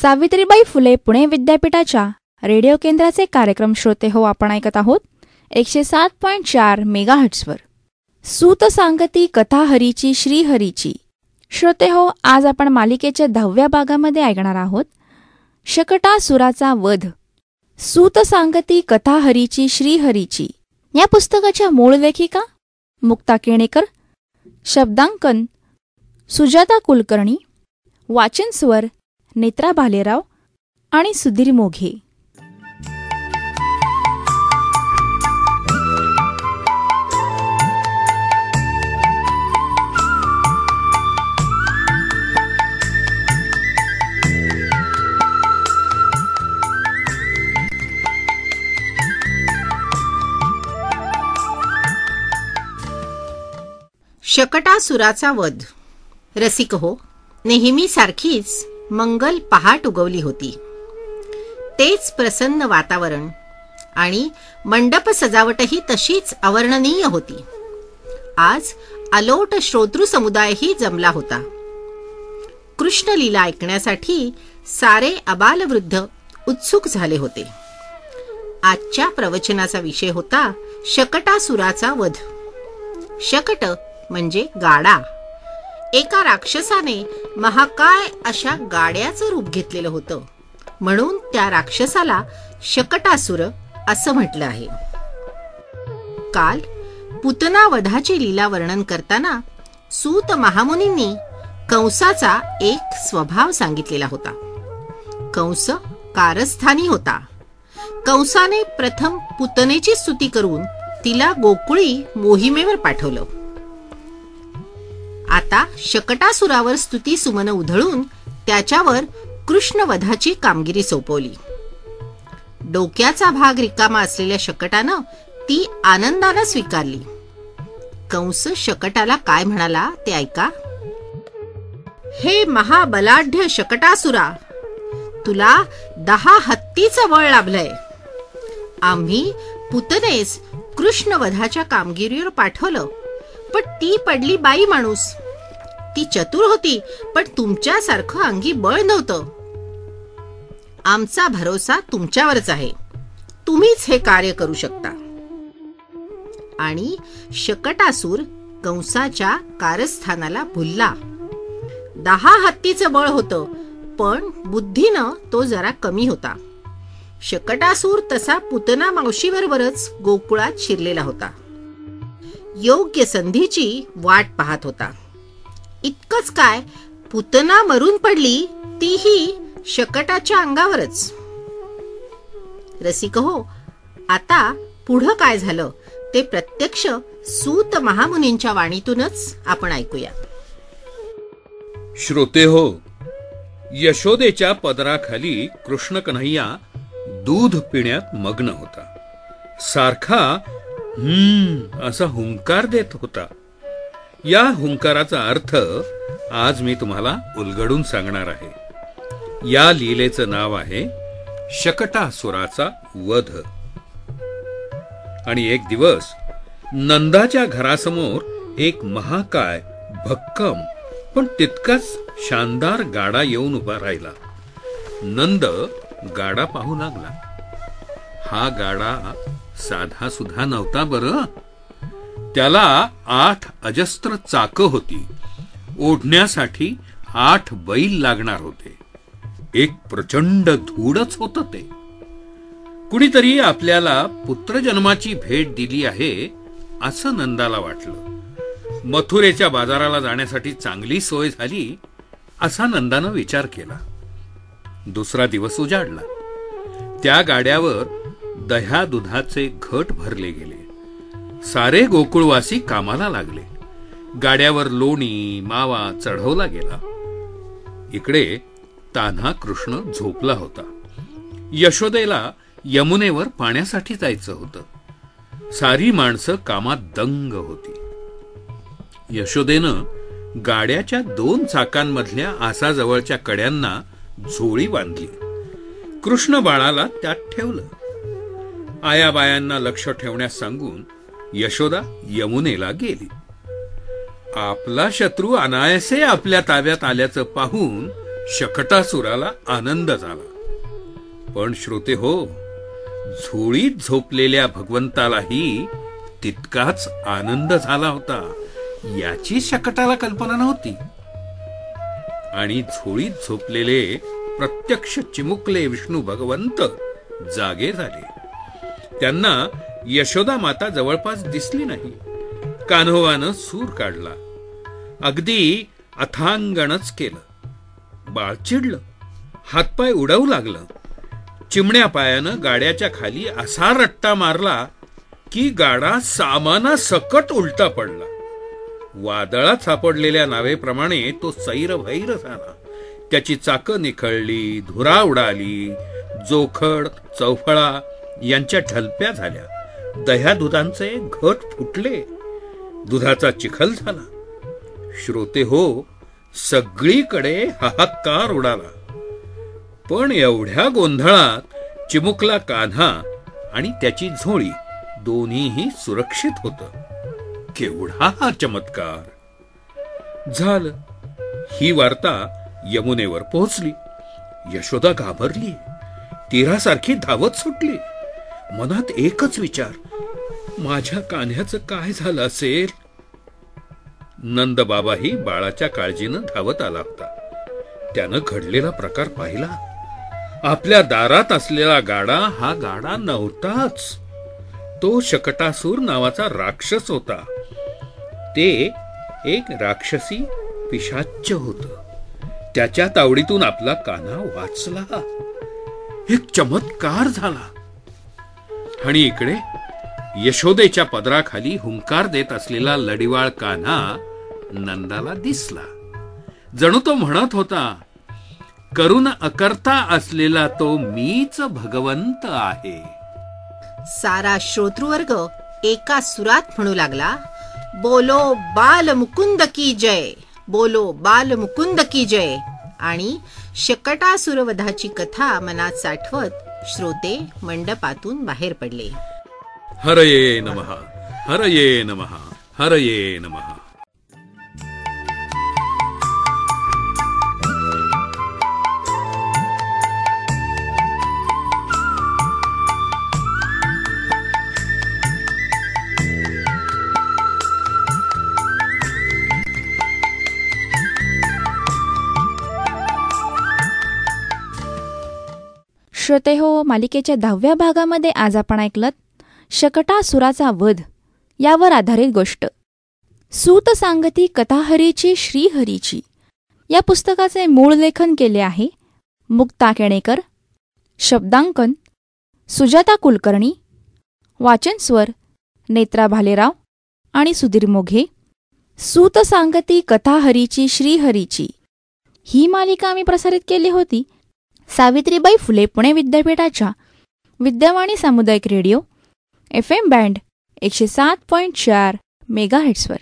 सावित्रीबाई फुले पुणे विद्यापीठाच्या रेडिओ केंद्राचे कार्यक्रम श्रोते हो आपण ऐकत आहोत. एकशे सात पॉईंट चार मेगाहट्सवर सूत सांगती कथा हरीची श्रीहरीची. श्रोते हो आज आपण मालिकेच्या दहाव्या भागामध्ये ऐकणार आहोत. शकटासुराचा वध. सूत सांगती कथा हरीची श्रीहरीची. या पुस्तकाच्या मूळ लेखिका मुक्ता केणेकर शब्दांकन सुजाता कुलकर्णी वाचन स्वर नेत्रा भालेराव आणि सुधीर मोघे. शकटासुराचा वध. रसिक हो नेहमी सारखीच मंगल पहाट उगवली होती. तेच प्रसन्न वातावरण आणि मंडप सजावटही तशीच अवर्णनीय होती. आज अलोट श्रोतृ समुदायही जमला होता. कृष्णलीला ऐकण्यासाठी सारे अबालवृद्ध उत्सुक झाले होते. आजच्या प्रवचनाचा विषय होता शकटासुराचा वध. शकट म्हणजे गाडा. एका राक्षसाने महाकाय अशा गाड्याचं रूप घेतलेलं होतं. म्हणून त्या राक्षसाला शकटासुर असं म्हटलं आहे. काल पुतना वधाची लीला वर्णन करताना सूत महामुनींनी कंसाचा एक स्वभाव सांगितलेला होता. कंस कारस्थानी होता. कंसाने प्रथम पुतनेची स्तुती करून तिला गोकुळी मोहिमेवर पाठवलं. आता शकटासुरावर स्तुती सुमन उधळून त्याच्यावर कृष्णवधाची कामगिरी सोपवली. डोक्याचा भाग रिकामा असलेल्या शकटानं ती आनंदानं स्वीकारली. कंस शकटाला काय म्हणाला ते ऐका. हे महाबलाढ्य शकटासुरा तुला दहा हत्तीचं बळ लाभलंय. आम्ही पुतनेस कृष्णवधाच्या कामगिरीवर पाठवलं. पण ती पडली बाई माणूस. ती चतुर होती पण तुमच्यासारखं अंगी बळ नव्हतं. आमचा भरोसा तुमच्यावरच आहे. तुम्हीच हे कार्य करू शकता. आणि शकटासूर कंसाच्या कारस्थानाला भुलला. दहा हत्तीचं बळ होतं पण बुद्धीनं तो जरा कमी होता. शकटासूर तसा पुतना मावशीबरोबरच गोकुळात शिरलेला होता. योग्य संधीची वाट पाहत होता. इतकंच काय पुतना मरून पडली तीही शकटाच्या अंगावरच. रसिक हो आता पुढं काय झालं ते प्रत्यक्ष सूत महामुनींच्या वाणीतूनच आपण ऐकूया. श्रोते हो यशोदेच्या पदराखाली कृष्ण कन्हैया दूध पिण्यात मग्न होता. सारखा हम्म असा हुंकार देत होता. या हुंकाराचा अर्थ आज मी तुम्हाला उलगडून सांगणार आहे. या लीलेचं नाव आहे शकटासुराचा वध. आणि एक दिवस नंदाच्या घरासमोर एक महाकाय भक्कम पण तितकाच शानदार गाडा येऊन उभा राहिला. नंद गाडा पाहू लागला. हा गाडा साधा सुद्धा नव्हता बर. त्याला आठ अजस्त्र चाक होती. ओढण्यासाठी आठ बैल लागणार होते. एक प्रचंड धूडच होत ते. कुणीतरी आपल्याला पुत्रजन्माची भेट दिली आहे असं नंदाला वाटलं. मथुरेच्या बाजाराला जाण्यासाठी चांगली सोय झाली असा नंदानं विचार केला. दुसरा दिवस उजाडला. त्या गाड्यावर दह्या दुधाचे घट भरले गेले. सारे गोकुळवासी कामाला लागले. गाड्यावर लोणी मावा चढवला गेला. इकडे तान्हा कृष्ण झोपला होता. यशोदेला यमुनेवर पाण्यासाठी जायचं होतं. सारी माणसं कामात दंग होती. यशोदेनं गाड्याच्या दोन चाकांमधल्या आसाजवळच्या कड्यांना झोळी बांधली. कृष्ण बाळाला त्यात ठेवलं. आयाबायांना लक्ष ठेवण्यास सांगून यशोदा यमुनेला गेली. आपला शत्रू अनायसे आपल्या ताब्यात आल्याचं पाहून शकटासुराला आनंद झाला. पण श्रोते हो झोळीत झोपलेल्या भगवंतालाही तितकाच आनंद झाला होता याची शकटाला कल्पना नव्हती. आणि झोळीत झोपलेले प्रत्यक्ष चिमुकले विष्णू भगवंत जागे झाले. त्यांना यशोदा माता जवळपास दिसली नाही. कान्होवानं सूर काढला. अगदी अथांगणच केलं. बाळ चिडलं. हातपाय उडवू लागलं. चिमण्या पायानं गाड्याच्या खाली असा रट्टा मारला की गाडा सामाना सकट उलटा पडला. वादळात सापडलेल्या नावेप्रमाणे तो सैरभैर झाला. त्याची चाकं निखळली धुरा उडाली जोखड चौफळा यांच्या ढलप्या झाल्या. दह्या दुधांचे घट फुटले. दुधाचा चिखल झाला. श्रोते हो सगळीकडे हाहाकार उडाला. पण एवढ्या गोंधळात चिमुकला कान्हा आणि त्याची झोळी दोन्हीही सुरक्षित होत. केवढा हा चमत्कार! झालं. ही वार्ता यमुनेवर पोहोचली. यशोदा घाबरली. तीरासारखी धावत सुटली. मनात एकच विचार. माझ्या कान्ह्याचं काय झालं असेल? नंदबाबाही बाळाच्या काळजीनं धावत आला होता. त्यानं घडलेला प्रकार पाहिला. आपल्या दारात असलेला गाडा हा गाडा नव्हताच. तो शकटासूर नावाचा राक्षस होता. ते एक राक्षसी पिशाच्य होत. त्याच्या तावडीतून आपला कान्हा वाचला. एक चमत्कार झाला. आणि इकडे यशोदेच्या पदराखाली हुंकार देत असलेला लडिवाळ कान्हा नंदाला दिसला. जणू तो म्हणत होता करून अकर्ता असलेला तो मीच भगवंत आहे. सारा श्रोतृवर्ग एका सुरात म्हणू लागला बोलो बाल मुकुंद की जय बोलो बाल मुकुंद की जय. आणि शकटासुरवधाची कथा मनात साठवत श्रोते मंडपातून बाहेर पडले. हरये नमः हरये नमः हरये नमः. श्रोते हो मालिकेच्या दहाव्या भागामध्ये आज आपण ऐकलं शकटासुराचा वध यावर आधारित गोष्ट. सूत सांगती कथाहरीची श्रीहरीची. या पुस्तकाचे मूळ लेखन केले आहे मुक्ता केणेकर शब्दांकन सुजाता कुलकर्णी वाचन स्वर नेत्रा भालेराव आणि सुधीर मोघे. सूत सांगती कथाहरीची श्रीहरीची. ही मालिका आम्ही प्रसारित केली होती सावित्रीबाई फुले पुणे विद्यापीठाच्या विद्यावाणी सामुदायिक रेडिओ एफ एम बँड एकशे सात पॉईंट चार मेगाहेट्सवर.